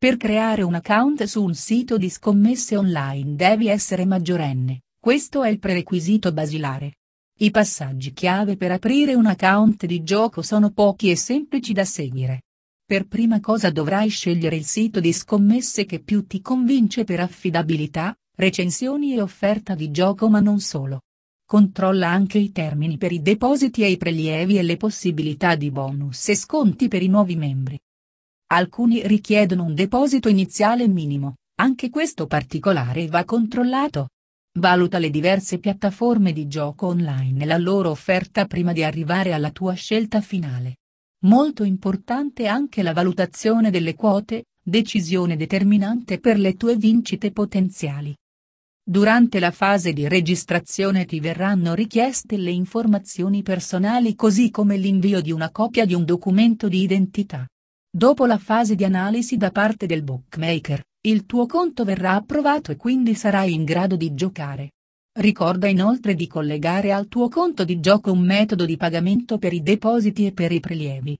Per creare un account su un sito di scommesse online devi essere maggiorenne, questo è il prerequisito basilare. I passaggi chiave per aprire un account di gioco sono pochi e semplici da seguire. Per prima cosa dovrai scegliere il sito di scommesse che più ti convince per affidabilità, recensioni e offerta di gioco ma non solo. Controlla anche i termini per i depositi e i prelievi e le possibilità di bonus e sconti per i nuovi membri. Alcuni richiedono un deposito iniziale minimo, anche questo particolare va controllato. Valuta le diverse piattaforme di gioco online e la loro offerta prima di arrivare alla tua scelta finale. Molto importante anche la valutazione delle quote, decisione determinante per le tue vincite potenziali. Durante la fase di registrazione ti verranno richieste le informazioni personali così come l'invio di una copia di un documento di identità. Dopo la fase di analisi da parte del bookmaker, il tuo conto verrà approvato e quindi sarai in grado di giocare. Ricorda inoltre di collegare al tuo conto di gioco un metodo di pagamento per i depositi e per i prelievi.